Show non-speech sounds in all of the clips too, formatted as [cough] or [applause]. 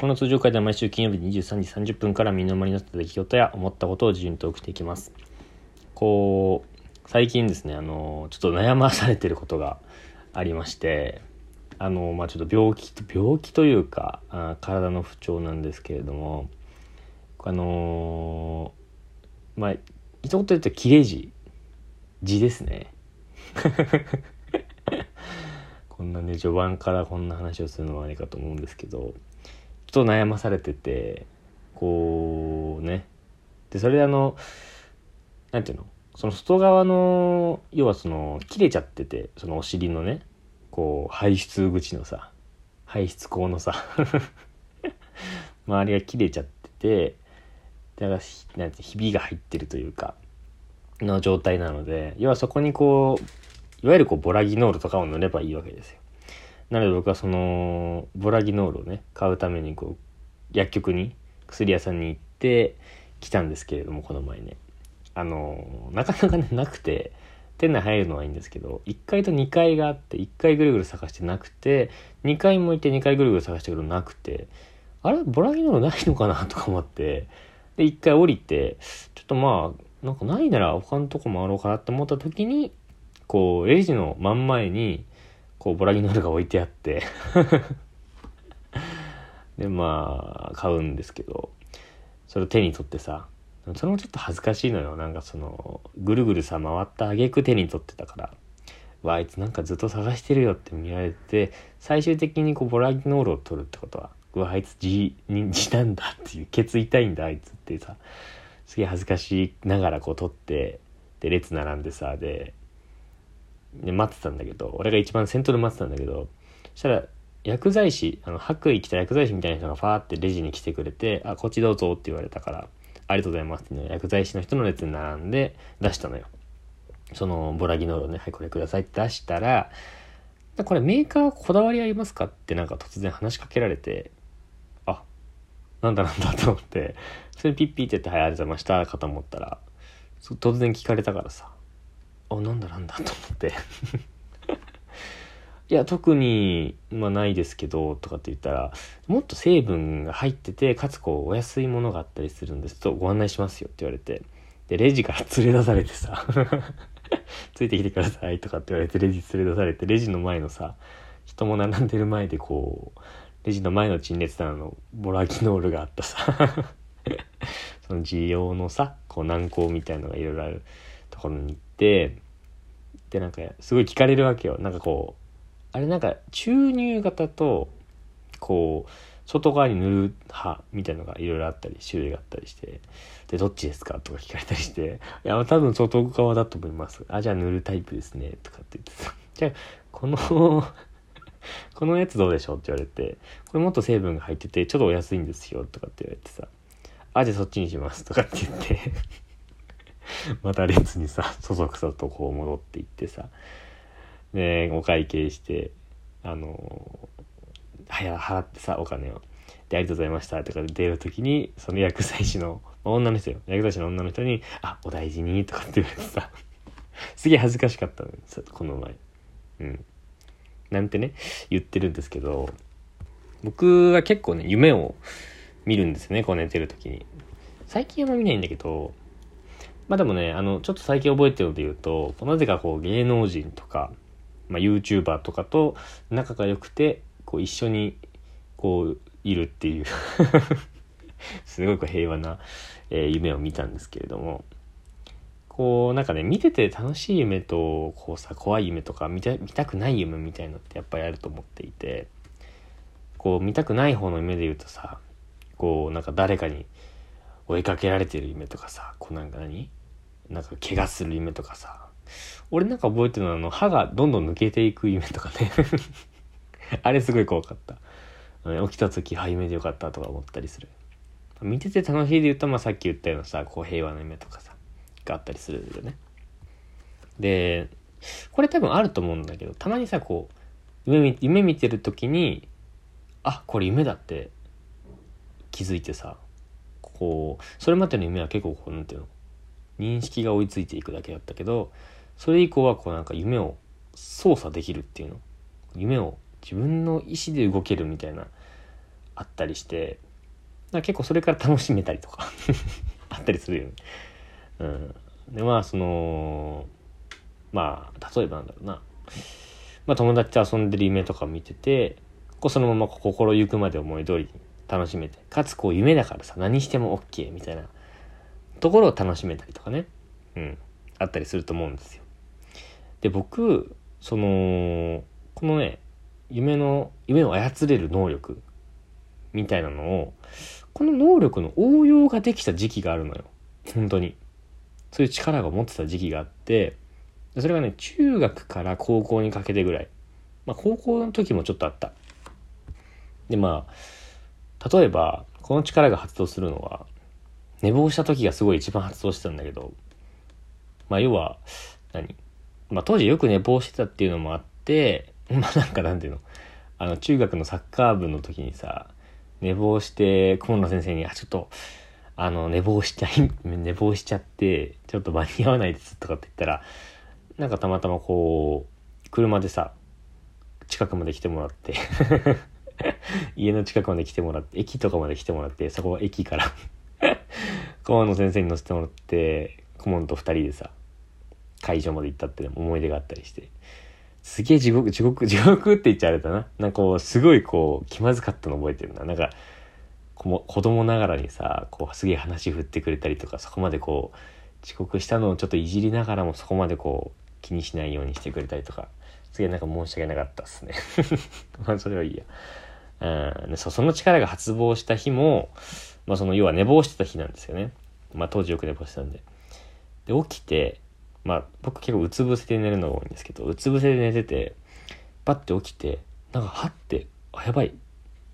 この通常会では毎週金曜日23時30分から身の回りの出来事や思ったことを自由にトークしていきます。こう、最近ですね、あの、ちょっと悩まされてることがありまして、あの、まあ、ちょっと病気、病気というか、あ体の不調なんですけれども、あのまあ、一言で言うと切れ字。字ですね。[laughs] こんなね、序盤からこんな話をするのはあれかと思うんですけど、と悩まされてて、こうね。で、それであの、なんていうの？その外側の、要はその、切れちゃってて、そのお尻のね、こう、排出口のさ、排出口のさ、[laughs] 周りが切れちゃってて、だから、なんて、ひびが入ってるというか、の状態なので、要はそこにこう、いわゆるこう、ボラギノールとかを塗ればいいわけですよ。なので僕はその、ボラギノールをね、買うためにこう、薬局に、薬屋さんに行って来たんですけれども、この前ね。あの、なかなかね、なくて、店内入るのはいいんですけど、1階と2階があって、1階ぐるぐる探してなくて、2階もいて2階ぐるぐる探してくるのなくて、あれボラギノールないのかなとか思って、で、1回降りて、ちょっとまあ、なんかないなら他のとこ回ろうかなって思った時に、こう、レジの真ん前に、こう、ボラギノールが置いてあって、[laughs] で、まあ、買うんですけど、それを手に取ってさ、それもちょっと恥ずかしいのよ。なんかその、ぐるぐるさ、回った挙句手に取ってたから、わ、あいつなんかずっと探してるよって見られて、最終的にこう、ボラギノールを取るってことは、うわ、あいつ字、に字なんだっていう、ケツ痛いんだ、あいつってさ、すげえ恥ずかしながらこう取って、で、列並んでさ、で、で、待ってたんだけど、俺が一番先頭で待ってたんだけど、そしたら、薬剤師、あの、白衣着た薬剤師みたいな人がファーってレジに来てくれて、あ、こっちどうぞって言われたから、ありがとうございますっていうのを薬剤師の人の列に並んで出したのよ。その、ボラギノールをね、はい、これくださいって出したら、これメーカーこだわりありますかってなんか突然話しかけられて、あ、なんだなんだと思って、それピッピーって言って、はい、ありがとうございましたかと思ったら、突然聞かれたからさ、あ、なんだなんだと思って。いや、特に、まあないですけど、とかって言ったら、もっと成分が入ってて、かつこう、お安いものがあったりするんですと、ご案内しますよって言われて、で、レジから連れ出されてさ、[laughs] ついてきてくださいとかって言われて、レジ連れ出されて、レジの前のさ、人も並んでる前でこう、レジの前の陳列棚のボラギノールがあったさ、[laughs] その需要のさ、こう難航みたいのがいろいろあるところに行って、で、なんか、すごい聞かれるわけよ。なんかこう、あれなんか、注入型と、こう、外側に塗る派みたいのがいろいろあったり、種類があったりして、で、どっちですかとか聞かれたりして、いや、多分外側だと思います。あ、じゃあ塗るタイプですね。とかって言ってさ、じゃあ、この、[laughs] このやつどうでしょうって言われて、これもっと成分が入ってて、ちょっとお安いんですよ。とかって言われてさ、あ、じゃあそっちにします。とかって言って、[laughs] また列にさ、そそくさとこう戻っていってさ、で、お会計して、あの、はや、払ってさ、お金を。で、ありがとうございました。とか出るときに、その薬剤師の、女の人よ。薬剤師の女の人に、あ、お大事に、とかって言われてさ、[laughs] すげえ恥ずかしかったのよ、この前。うん。なんてね、言ってるんですけど、僕は結構ね、夢を見るんですよね、こう寝てるときに。最近あんま見ないんだけど、まあでもね、あの、ちょっと最近覚えてるので言うと、なぜかこう芸能人とか、まあ YouTuber とかと仲が良くて、こう一緒にこういるっていう [laughs] すごく平和な、えー夢を見たんですけれども、こうなんかね、見てて楽しい夢と、こうさ、怖い夢とか見た見たくない夢みたいのってやっぱりあると思っていて、こう見たくない方の夢で言うとさ、こうなんか誰かに追いかけられてる夢とかさ、こうなんか何？なんか怪我する夢とかさ、俺なんか覚えてるのはあの歯がどんどん抜けていく夢とかね。[laughs] あれすごい怖かった。起きた時、あ、夢でよかったとか思ったりする。見てて楽しいで言うと、まあさっき言ったようなさ、こう平和な夢とかさ、があったりするよね。で、これ多分あると思うんだけど、たまにさ、こう、夢見夢見てる時に、あ、これ夢だって気づいてさ、こう、それまでの夢は結構こう、なんていうの、認識が追いついていくだけだったけど、それ以降はこうなんか夢を操作できるっていうの。夢を自分の意思で動けるみたいな、あったりして結構それから楽しめたりとか [laughs] あったりするよね。うん、でまあそのまあ例えばなんだろうな、まあ、友達と遊んでる夢とか見ててこうそのまま心ゆくまで思い通りに楽しめてかつこう夢だからさ何しても OK みたいなところを楽しめたりとかね、うん、あったりすると思うんですよ。で僕そのこのね夢の夢を操れる能力みたいなのをこの能力の応用ができた時期があるのよ。本当に。そういう力が持ってた時期があってそれがね中学から高校にかけてぐらい。まあ高校の時もちょっとあった。でまあ例えばこの力が発動するのは寝坊した時がすごい一番発動してたんだけどまあ要は何？まあ当時よく寝坊してたっていうのもあって [laughs] まあなんかなんていうの？あの中学のサッカー部の時にさ寝坊して顧問の先生に「あちょっとあの寝坊しちゃい [laughs] 寝坊しちゃってちょっと間に合わないです」とかって言ったらなんかたまたまこう車でさ近くまで来てもらって [laughs] 家の近くまで来てもらって駅とかまで来てもらってそこは駅から顧問の先生に乗せてもらって顧問と2人でさ会場まで行ったって思い出があったりしてすげえ地獄、地獄、[laughs] 地獄って言っちゃあれだな。なんかこう、すごいこう、気まずかったの覚えてるな。なんか、子供ながらにさ、こう、すげえ話振ってくれたりとか、そこまでこう、遅刻したのをちょっといじりながらもそこまでこう、気にしないようにしてくれたりとか、すげえなんか申し訳なかったっすね。[laughs] まあ、それはいいや。うん、そその力が発動した日も、まあその要は寝坊してた日なんですよね。まあ当時よく寝坊してたんで。で、起きて、まあ僕結構うつ伏せで寝るのが多いんですけどうつ伏せで寝ててパッて起きてなんかはってあやばい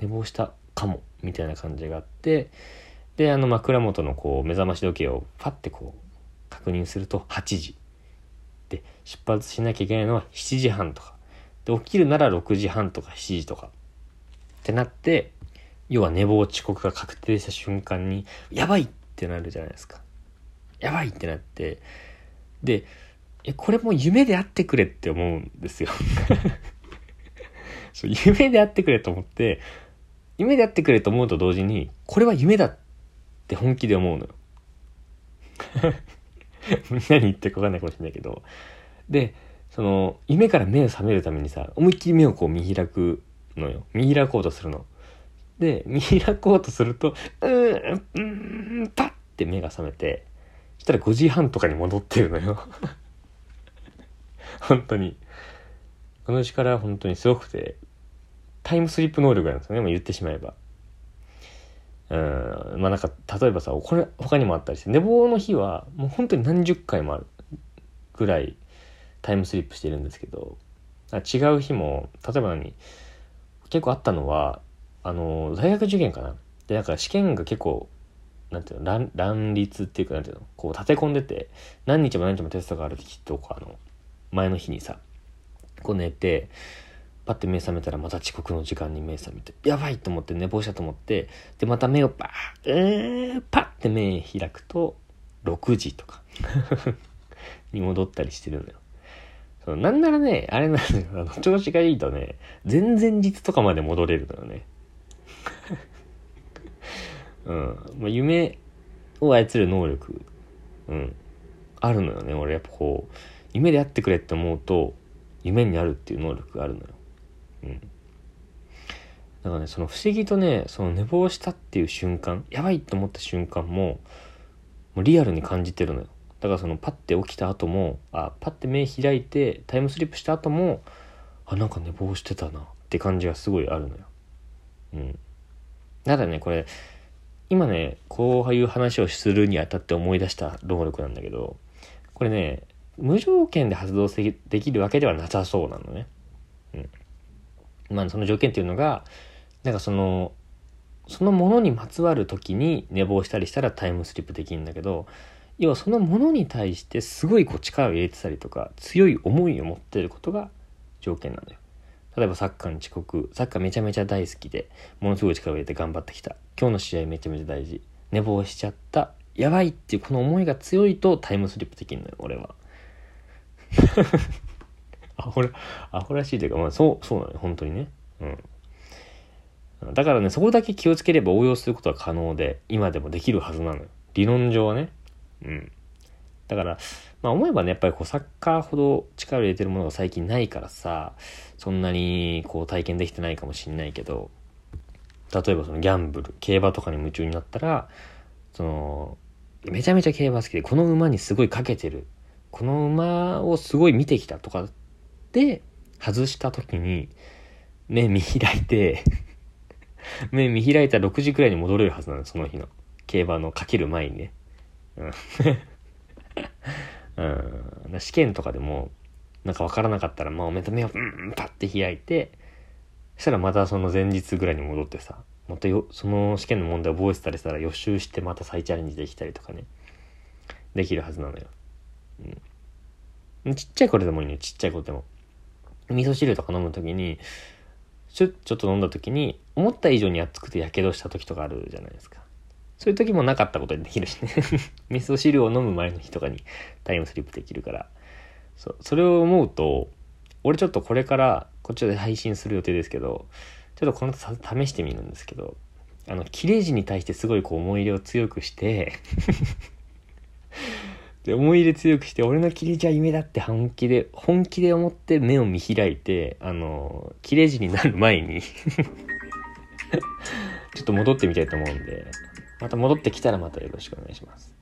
寝坊したかもみたいな感じがあってであの枕元のこう目覚まし時計をパッてこう確認すると8時。で出発しなきゃいけないのは7時半とか。で起きるなら6時半とか7時とか。ってなって要は寝坊遅刻が確定した瞬間にやばいってなるじゃないですかやばいってなってで、え、これも夢であってくれって思うんですよ [laughs] そう夢であってくれと思って、夢であってくれと思うと同時に、これは夢だって本気で思うのよ。[laughs] 何言ってるか分かんないかもしれないけど。で、その、夢から目を覚めるためにさ、思いっきり目をこう見開くのよ。見開こうとするの。で、見開こうとすると、うーん、うん、パッて目が覚めて、したら5時半とかに戻ってるのよ [laughs] 本当に。この力は本当にすごくて、タイムスリップ能力なんですよね、もう言ってしまえば。うん、まあなんか、例えばさ、これ他にもあったりして、寝坊の日はもう本当に何十回もあるぐらいタイムスリップしてるんですけど、違う日も、例えば何結構あったのは、あの、大学受験かな。で、なんか試験が結構なんていうの乱乱立っていうかなんていうのこう立て込んでて何日も何日もテストがある日とかあの前の日にさこう寝てパッて目覚めたらまた遅刻の時間に目覚めてやばいと思って寝坊したと思ってでまた目をパーえー、パッて目開くと6時とか [laughs] に戻ったりしてるのよ。そのなんならね、あれなんだよ、あの調子がいいとね、前々日とかまで戻れるのよね。うん。まあ、夢を操る能力、うん。あるのよね。俺やっぱこう、夢でやってくれって思うと、夢になるっていう能力があるのよ。うん。だからね、その不思議とね、その寝坊したっていう瞬間、やばいって思った瞬間も、もうリアルに感じてるのよ。だからそのパッて起きた後も、あ、パッて目開いてタイムスリップした後も、あ、なんか寝坊してたなって感じがすごいあるのよ。うん。ただね、これ、今ね、こういう話をするにあたって思い出した能力なんだけど、これね、無条件で発動できるわけではなさそうなのね。うん。まあその条件っていうのが、なんかその、そのものにまつわる時に寝坊したりしたらタイムスリップできるんだけど、要はそのものに対してすごいこう力を入れてたりとか、強い思いを持ってることが条件なのよ。例えばサッカーに遅刻、サッカーめちゃめちゃ大好きで、ものすごい力を入れて頑張ってきた。今日の試合めちゃめちゃ大事。寝坊しちゃった。やばいっていうこの思いが強いとタイムスリップできるのよ、俺は。[laughs] アホら、アホらしいというか、まあそう、そうなのよ、本当にね。うん。だからね、そこだけ気をつければ応用することは可能で、今でもできるはずなのよ。理論上はね。うん。だから、まあ思えばね、やっぱりこうサッカーほど力を入れてるものが最近ないからさ、そんなにこう体験できてないかもしんないけど、例えばそのギャンブル、競馬とかに夢中になったら、その、めちゃめちゃ競馬好きで、この馬にすごいかけてる。この馬をすごい見てきたとかで、外した時に、目見開いて [laughs] 目見開いたら6時くらいに戻れるはずなの、その日の。競馬のかける前にね。うんうん、試験とかでも、なんか分からなかったら、まあ、目と目を、うん、パッて開いて、そしたらまたその前日ぐらいに戻ってさ、またよ、その試験の問題覚えてたりしたら予習してまた再チャレンジできたりとかね、できるはずなのよ。うん。ちっちゃい頃でもいいね、ちっちゃい子でも。味噌汁とか飲むときに、ちょ、ちょっと飲んだときに、思った以上に熱くて火傷した時とかあるじゃないですか。そういう時もなかったことにできるしね [laughs] 味噌汁を飲む前の日とかにタイムスリップできるから。そう、それを思うと、俺ちょっとこれからこっちで配信する予定ですけど、ちょっとこの試してみるんですけど、あの、切れ字に対してすごいこう思い入れを強くして [laughs] で、思い入れ強くして、俺の切れ字は夢だって本気で、本気で思って目を見開いて、あの、切れ字になる前に [laughs] ちょっと戻ってみたいと思うんで、また戻ってきたらまたよろしくお願いします。